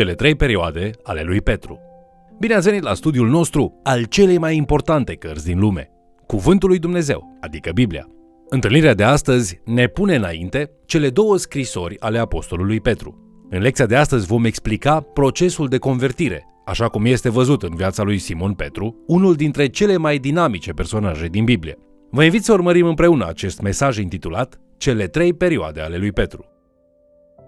cele trei perioade ale lui Petru. Bine ați venit la studiul nostru al celei mai importante cărți din lume, Cuvântul lui Dumnezeu, adică Biblia. Întâlnirea de astăzi ne pune înainte cele două scrisori ale apostolului Petru. În lecția de astăzi vom explica procesul de convertire, așa cum este văzut în viața lui Simon Petru, unul dintre cele mai dinamice personaje din Biblie. Vă invit să urmărim împreună acest mesaj intitulat Cele trei perioade ale lui Petru.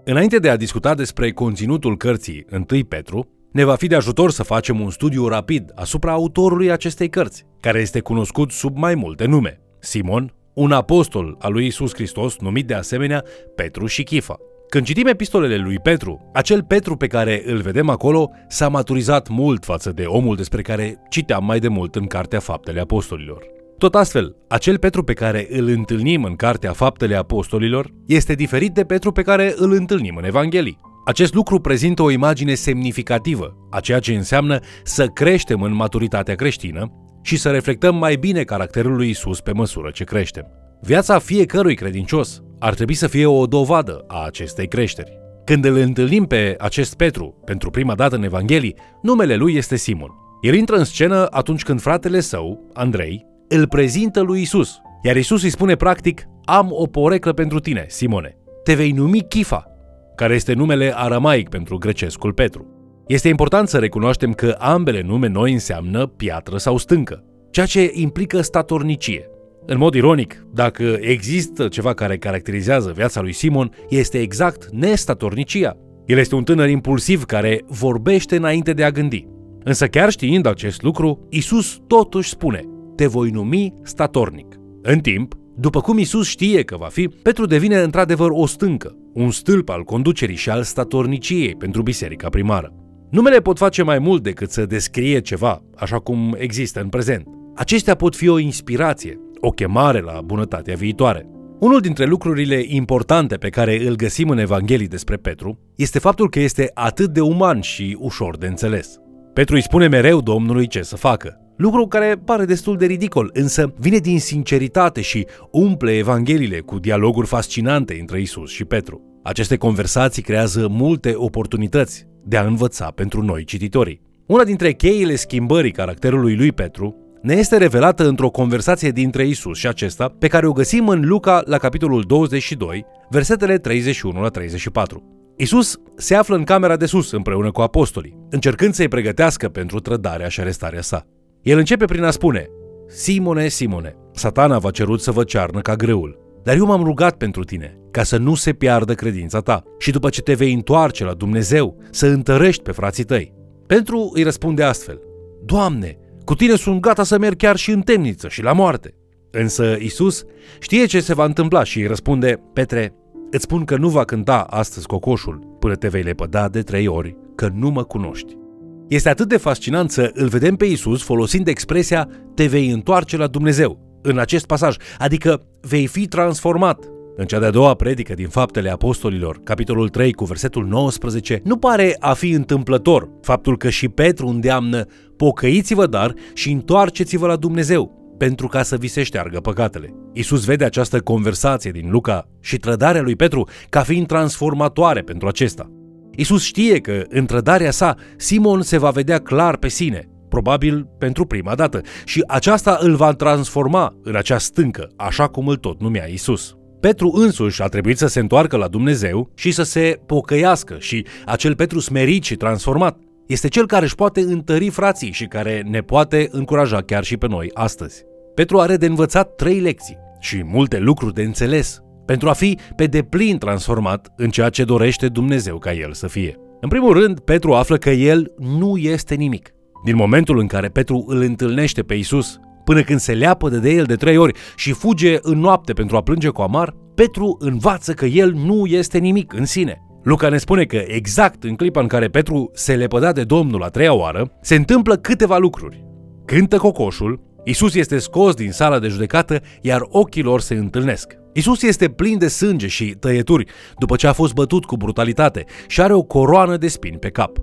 Înainte de a discuta despre conținutul cărții 1 Petru, ne va fi de ajutor să facem un studiu rapid asupra autorului acestei cărți, care este cunoscut sub mai multe nume. Simon, un apostol al lui Isus Hristos, numit de asemenea Petru și Chifa. Când citim epistolele lui Petru, acel Petru pe care îl vedem acolo s-a maturizat mult față de omul despre care citeam mai de mult în Cartea Faptele Apostolilor. Tot astfel, acel Petru pe care îl întâlnim în Cartea Faptele Apostolilor este diferit de Petru pe care îl întâlnim în Evanghelii. Acest lucru prezintă o imagine semnificativă a ceea ce înseamnă să creștem în maturitatea creștină și să reflectăm mai bine caracterul lui Isus pe măsură ce creștem. Viața fiecărui credincios ar trebui să fie o dovadă a acestei creșteri. Când îl întâlnim pe acest Petru pentru prima dată în Evanghelii, numele lui este Simon. El intră în scenă atunci când fratele său, Andrei, îl prezintă lui Isus, iar Isus îi spune practic, am o poreclă pentru tine, Simone. Te vei numi Chifa, care este numele aramaic pentru grecescul Petru. Este important să recunoaștem că ambele nume noi înseamnă piatră sau stâncă, ceea ce implică statornicie. În mod ironic, dacă există ceva care caracterizează viața lui Simon, este exact nestatornicia. El este un tânăr impulsiv care vorbește înainte de a gândi. Însă chiar știind acest lucru, Isus totuși spune, te voi numi statornic. În timp, după cum Isus știe că va fi, Petru devine într-adevăr o stâncă, un stâlp al conducerii și al statorniciei pentru biserica primară. Numele pot face mai mult decât să descrie ceva, așa cum există în prezent. Acestea pot fi o inspirație, o chemare la bunătatea viitoare. Unul dintre lucrurile importante pe care îl găsim în Evanghelii despre Petru este faptul că este atât de uman și ușor de înțeles. Petru îi spune mereu Domnului ce să facă. Lucru care pare destul de ridicol, însă vine din sinceritate și umple Evangheliile cu dialoguri fascinante între Isus și Petru. Aceste conversații creează multe oportunități de a învăța pentru noi cititorii. Una dintre cheile schimbării caracterului lui Petru ne este revelată într-o conversație dintre Isus și acesta, pe care o găsim în Luca la capitolul 22, versetele 31 la 34. Isus se află în camera de sus împreună cu apostolii, încercând să-i pregătească pentru trădarea și arestarea sa. El începe prin a spune, Simone, Simone, satana v-a cerut să vă cearnă ca grâul, dar eu m-am rugat pentru tine, ca să nu se piardă credința ta și după ce te vei întoarce la Dumnezeu, să întărești pe frații tăi. Pentru îi răspunde astfel, Doamne, cu tine sunt gata să merg chiar și în temniță și la moarte. Însă Isus știe ce se va întâmpla și îi răspunde, Petre, îți spun că nu va cânta astăzi cocoșul până te vei lepăda de trei ori că nu mă cunoști. Este atât de fascinant să îl vedem pe Isus folosind expresia te vei întoarce la Dumnezeu în acest pasaj, adică vei fi transformat. În cea de-a doua predică din Faptele Apostolilor, capitolul 3 cu versetul 19, nu pare a fi întâmplător faptul că și Petru îndeamnă pocăiți-vă dar și întoarceți-vă la Dumnezeu, pentru ca să vi se șteargă păcatele. Isus vede această conversație din Luca și trădarea lui Petru ca fiind transformatoare pentru acesta. Isus știe că în trădarea sa Simon se va vedea clar pe sine, probabil pentru prima dată, și aceasta îl va transforma în acea stâncă, așa cum îl tot numea Isus. Petru însuși a trebuit să se întoarcă la Dumnezeu și să se pocăiască și acel Petru smerit și transformat este cel care își poate întări frații și care ne poate încuraja chiar și pe noi astăzi. Petru are de învățat trei lecții și multe lucruri de înțeles pentru a fi pe deplin transformat în ceea ce dorește Dumnezeu ca el să fie. În primul rând, Petru află că el nu este nimic. Din momentul în care Petru îl întâlnește pe Isus, până când se leapă de el de trei ori și fuge în noapte pentru a plânge cu amar, Petru învață că el nu este nimic în sine. Luca ne spune că exact în clipa în care Petru se lepăda de Domnul a treia oară, se întâmplă câteva lucruri. Cântă cocoșul, Isus este scos din sala de judecată, iar ochii lor se întâlnesc. Isus este plin de sânge și tăieturi după ce a fost bătut cu brutalitate și are o coroană de spini pe cap.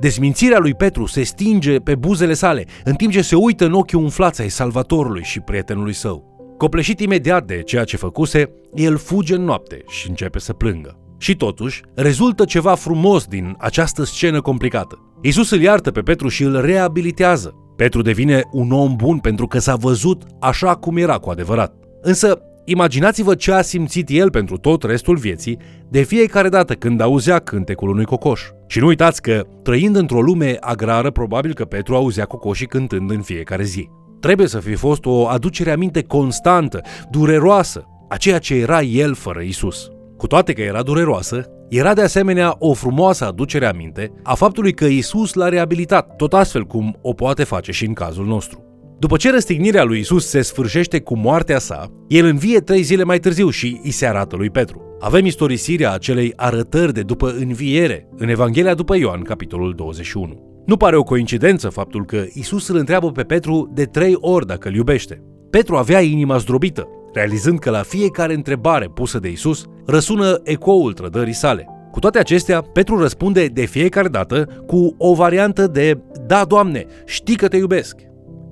Dezmințirea lui Petru se stinge pe buzele sale, în timp ce se uită în ochii umflați ai salvatorului și prietenului său. Copleșit imediat de ceea ce făcuse, el fuge în noapte și începe să plângă. Și totuși, rezultă ceva frumos din această scenă complicată. Isus îl iartă pe Petru și îl reabilitează. Petru devine un om bun pentru că s-a văzut așa cum era cu adevărat. Însă, imaginați-vă ce a simțit el pentru tot restul vieții de fiecare dată când auzea cântecul unui cocoș. Și nu uitați că, trăind într-o lume agrară, probabil că Petru auzea cocoșii cântând în fiecare zi. Trebuie să fi fost o aducere aminte constantă, dureroasă, a ceea ce era el fără Isus. Cu toate că era dureroasă, era de asemenea o frumoasă aducere aminte a faptului că Isus l-a reabilitat, tot astfel cum o poate face și în cazul nostru. După ce răstignirea lui Isus se sfârșește cu moartea sa, el învie trei zile mai târziu și îi se arată lui Petru. Avem istorisirea acelei arătări de după înviere în Evanghelia după Ioan, capitolul 21. Nu pare o coincidență faptul că Isus îl întreabă pe Petru de trei ori dacă îl iubește. Petru avea inima zdrobită, realizând că la fiecare întrebare pusă de Isus răsună ecoul trădării sale. Cu toate acestea, Petru răspunde de fiecare dată cu o variantă de Da, Doamne, știi că te iubesc.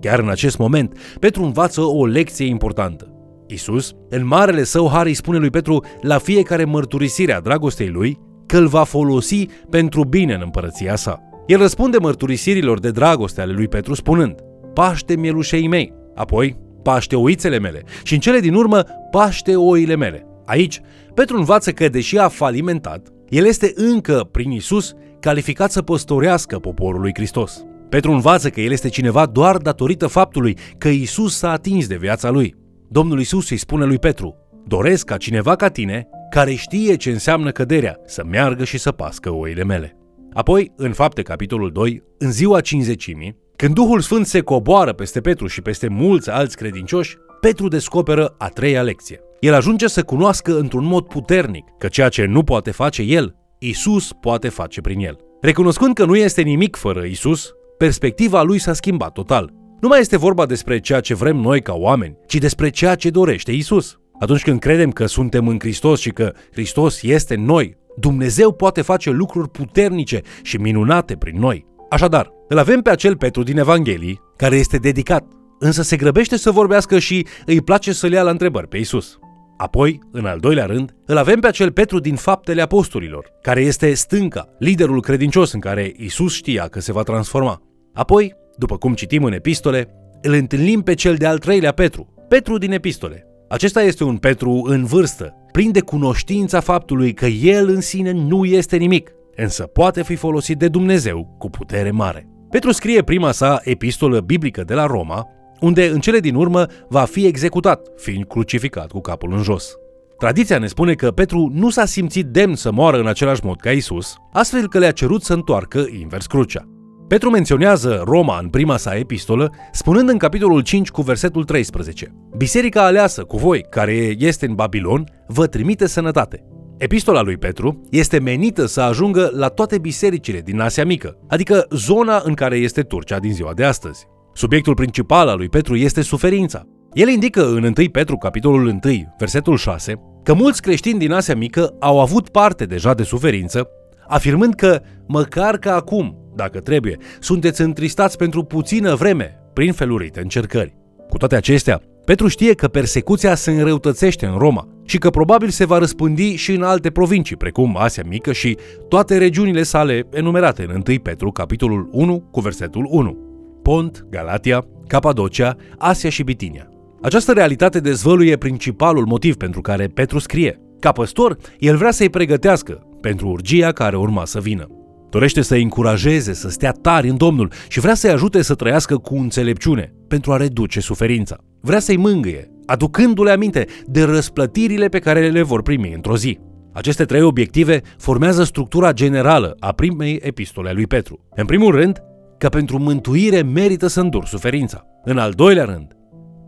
Chiar în acest moment, Petru învață o lecție importantă. Isus, în marele său har, îi spune lui Petru la fiecare mărturisire a dragostei lui că îl va folosi pentru bine în împărăția sa. El răspunde mărturisirilor de dragoste ale lui Petru spunând, Paște mielușei mei, apoi paște oițele mele și în cele din urmă paște oile mele. Aici, Petru învață că, deși a falimentat, el este încă, prin Isus, calificat să păstorească poporul lui Hristos. Petru învață că el este cineva doar datorită faptului că Isus s-a atins de viața lui. Domnul Isus îi spune lui Petru, doresc ca cineva ca tine, care știe ce înseamnă căderea, să meargă și să pască oile mele. Apoi, în fapte capitolul 2, în ziua cinzecimii, când Duhul Sfânt se coboară peste Petru și peste mulți alți credincioși, Petru descoperă a treia lecție. El ajunge să cunoască într-un mod puternic că ceea ce nu poate face el, Isus poate face prin el. Recunoscând că nu este nimic fără Isus, perspectiva lui s-a schimbat total. Nu mai este vorba despre ceea ce vrem noi ca oameni, ci despre ceea ce dorește Isus. Atunci când credem că suntem în Hristos și că Hristos este în noi, Dumnezeu poate face lucruri puternice și minunate prin noi. Așadar, îl avem pe acel Petru din Evanghelii, care este dedicat, însă se grăbește să vorbească și îi place să-l ia la întrebări pe Isus. Apoi, în al doilea rând, îl avem pe acel Petru din faptele apostolilor, care este stânca, liderul credincios în care Isus știa că se va transforma. Apoi, după cum citim în epistole, îl întâlnim pe cel de-al treilea Petru, Petru din epistole. Acesta este un Petru în vârstă, plin de cunoștința faptului că el în sine nu este nimic, însă poate fi folosit de Dumnezeu cu putere mare. Petru scrie prima sa epistolă biblică de la Roma, unde în cele din urmă va fi executat, fiind crucificat cu capul în jos. Tradiția ne spune că Petru nu s-a simțit demn să moară în același mod ca Isus, astfel că le-a cerut să întoarcă invers crucea. Petru menționează Roma în prima sa epistolă, spunând în capitolul 5 cu versetul 13 Biserica aleasă cu voi, care este în Babilon, vă trimite sănătate. Epistola lui Petru este menită să ajungă la toate bisericile din Asia Mică, adică zona în care este Turcia din ziua de astăzi. Subiectul principal al lui Petru este suferința. El indică în 1 Petru, capitolul 1, versetul 6, că mulți creștini din Asia Mică au avut parte deja de suferință, afirmând că, măcar că acum, dacă trebuie, sunteți întristați pentru puțină vreme prin felurite încercări. Cu toate acestea, Petru știe că persecuția se înrăutățește în Roma și că probabil se va răspândi și în alte provincii, precum Asia Mică și toate regiunile sale enumerate în 1 Petru, capitolul 1, cu versetul 1. Pont, Galatia, Capadocia, Asia și Bitinia. Această realitate dezvăluie principalul motiv pentru care Petru scrie. Ca păstor, el vrea să-i pregătească pentru urgia care urma să vină. Dorește să-i încurajeze să stea tari în Domnul și vrea să-i ajute să trăiască cu înțelepciune pentru a reduce suferința. Vrea să-i mângâie, aducându-le aminte de răsplătirile pe care le vor primi într-o zi. Aceste trei obiective formează structura generală a primei epistole a lui Petru. În primul rând, că pentru mântuire merită să îndur suferința. În al doilea rând,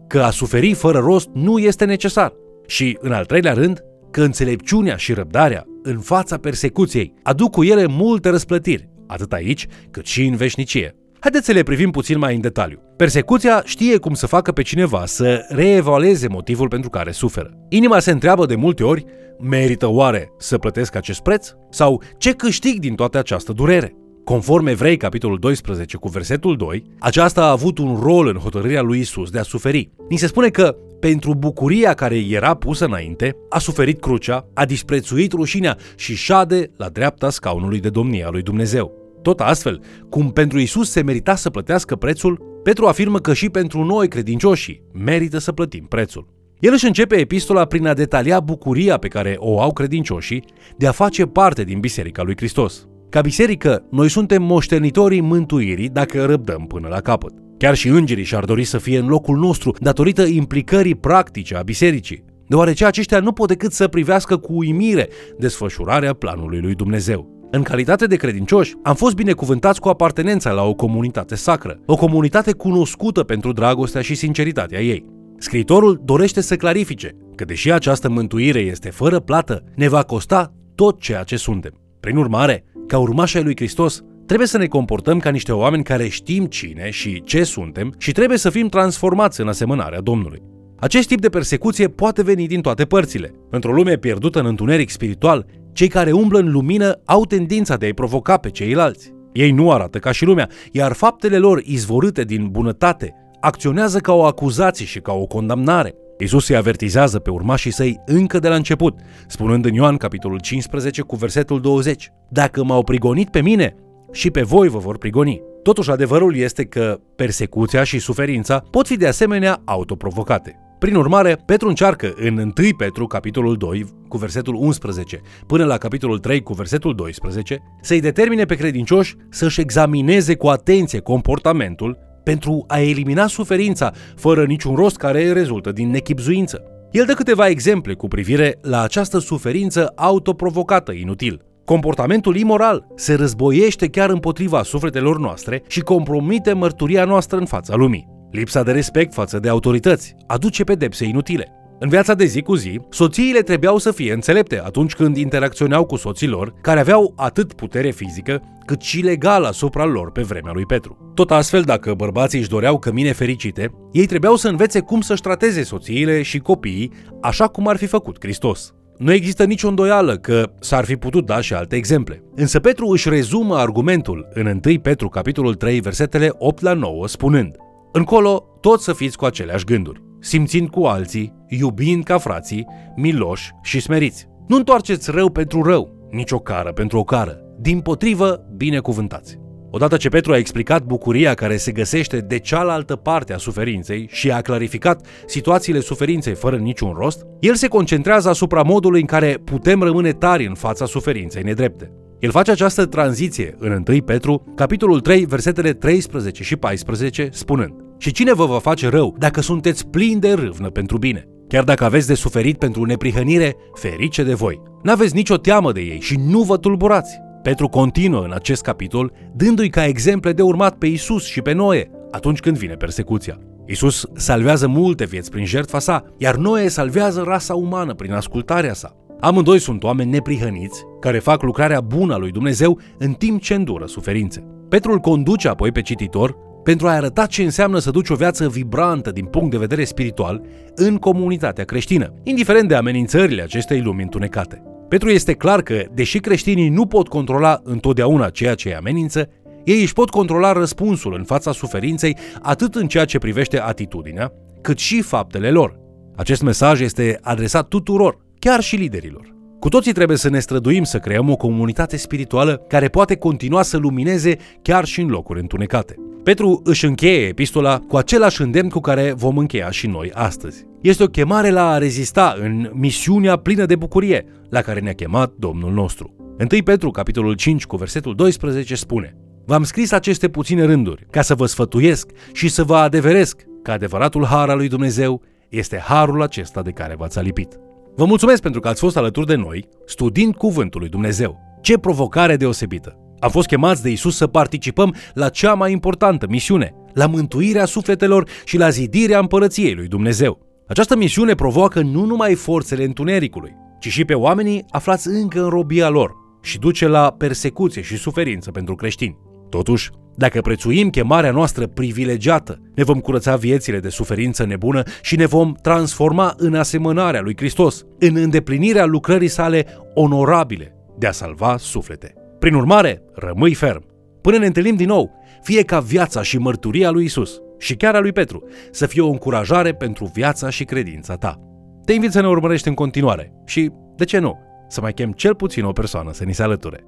că a suferi fără rost nu este necesar. Și, în al treilea rând, că înțelepciunea și răbdarea în fața persecuției aduc cu ele multe răsplătiri, atât aici cât și în veșnicie. Haideți să le privim puțin mai în detaliu. Persecuția știe cum să facă pe cineva să reevalueze motivul pentru care suferă. Inima se întreabă de multe ori, merită oare să plătesc acest preț? Sau ce câștig din toată această durere? Conform Evrei, capitolul 12, cu versetul 2, aceasta a avut un rol în hotărârea lui Isus de a suferi. Ni se spune că pentru bucuria care era pusă înainte, a suferit crucea, a disprețuit rușinea și șade la dreapta scaunului de domnia lui Dumnezeu. Tot astfel, cum pentru Isus se merita să plătească prețul, Petru afirmă că și pentru noi credincioșii merită să plătim prețul. El își începe epistola prin a detalia bucuria pe care o au credincioșii de a face parte din Biserica lui Hristos. Ca biserică, noi suntem moștenitorii mântuirii dacă răbdăm până la capăt. Chiar și îngerii și-ar dori să fie în locul nostru datorită implicării practice a bisericii, deoarece aceștia nu pot decât să privească cu uimire desfășurarea planului lui Dumnezeu. În calitate de credincioși, am fost binecuvântați cu apartenența la o comunitate sacră, o comunitate cunoscută pentru dragostea și sinceritatea ei. Scriitorul dorește să clarifice că deși această mântuire este fără plată, ne va costa tot ceea ce suntem. Prin urmare, ca urmași ai lui Hristos, trebuie să ne comportăm ca niște oameni care știm cine și ce suntem și trebuie să fim transformați în asemănarea Domnului. Acest tip de persecuție poate veni din toate părțile. Într-o lume pierdută în întuneric spiritual, cei care umblă în lumină au tendința de a-i provoca pe ceilalți. Ei nu arată ca și lumea, iar faptele lor izvorâte din bunătate acționează ca o acuzație și ca o condamnare. Isus îi avertizează pe urmașii săi încă de la început, spunând în Ioan capitolul 15 cu versetul 20 Dacă m-au prigonit pe mine, și pe voi vă vor prigoni. Totuși adevărul este că persecuția și suferința pot fi de asemenea autoprovocate. Prin urmare, Petru încearcă în 1 Petru, capitolul 2, cu versetul 11, până la capitolul 3, cu versetul 12, să-i determine pe credincioși să-și examineze cu atenție comportamentul pentru a elimina suferința, fără niciun rost care rezultă din nechipzuință. El dă câteva exemple cu privire la această suferință autoprovocată inutil. Comportamentul imoral se războiește chiar împotriva sufletelor noastre și compromite mărturia noastră în fața lumii. Lipsa de respect față de autorități aduce pedepse inutile. În viața de zi cu zi, soțiile trebuiau să fie înțelepte atunci când interacționau cu soții lor, care aveau atât putere fizică, cât și legală asupra lor pe vremea lui Petru. Tot astfel, dacă bărbații își doreau cămine fericite, ei trebuiau să învețe cum să-și trateze soțiile și copiii așa cum ar fi făcut Hristos. Nu există nicio îndoială că s-ar fi putut da și alte exemple. Însă Petru își rezumă argumentul în 1 Petru capitolul 3 versetele 8 la 9 spunând Încolo, toți să fiți cu aceleași gânduri, simțind cu alții, iubind ca frații, miloși și smeriți. Nu întoarceți rău pentru rău, nici o cară pentru o cară. Din potrivă, binecuvântați. Odată ce Petru a explicat bucuria care se găsește de cealaltă parte a suferinței și a clarificat situațiile suferinței fără niciun rost, el se concentrează asupra modului în care putem rămâne tari în fața suferinței nedrepte. El face această tranziție în 1 Petru, capitolul 3, versetele 13 și 14, spunând Și cine vă va face rău dacă sunteți plini de râvnă pentru bine? Chiar dacă aveți de suferit pentru neprihănire, ferice de voi. N-aveți nicio teamă de ei și nu vă tulburați. Petru continuă în acest capitol, dându-i ca exemple de urmat pe Isus și pe Noe atunci când vine persecuția. Isus salvează multe vieți prin jertfa sa, iar Noe salvează rasa umană prin ascultarea sa. Amândoi sunt oameni neprihăniți care fac lucrarea bună a lui Dumnezeu în timp ce îndură suferințe. Petru îl conduce apoi pe cititor pentru a arăta ce înseamnă să duci o viață vibrantă din punct de vedere spiritual în comunitatea creștină, indiferent de amenințările acestei lumi întunecate. Petru este clar că, deși creștinii nu pot controla întotdeauna ceea ce îi amenință, ei își pot controla răspunsul în fața suferinței atât în ceea ce privește atitudinea, cât și faptele lor. Acest mesaj este adresat tuturor, chiar și liderilor. Cu toții trebuie să ne străduim să creăm o comunitate spirituală care poate continua să lumineze chiar și în locuri întunecate. Petru își încheie epistola cu același îndemn cu care vom încheia și noi astăzi. Este o chemare la a rezista în misiunea plină de bucurie la care ne-a chemat Domnul nostru. 1 Petru, capitolul 5, cu versetul 12, spune V-am scris aceste puține rânduri ca să vă sfătuiesc și să vă adeveresc că adevăratul har al lui Dumnezeu este harul acesta de care v-ați alipit. Vă mulțumesc pentru că ați fost alături de noi, studiind Cuvântul lui Dumnezeu. Ce provocare deosebită! Am fost chemați de Isus să participăm la cea mai importantă misiune, la mântuirea sufletelor și la zidirea împărăției lui Dumnezeu. Această misiune provoacă nu numai forțele întunericului, ci și pe oamenii aflați încă în robia lor și duce la persecuție și suferință pentru creștini. Totuși, dacă prețuim chemarea noastră privilegiată, ne vom curăța viețile de suferință nebună și ne vom transforma în asemănarea lui Hristos, în îndeplinirea lucrării sale onorabile de a salva suflete. Prin urmare, rămâi ferm. Până ne întâlnim din nou, fie ca viața și mărturia lui Isus și chiar a lui Petru să fie o încurajare pentru viața și credința ta. Te invit să ne urmărești în continuare și, de ce nu, să mai chem cel puțin o persoană să ni se alăture.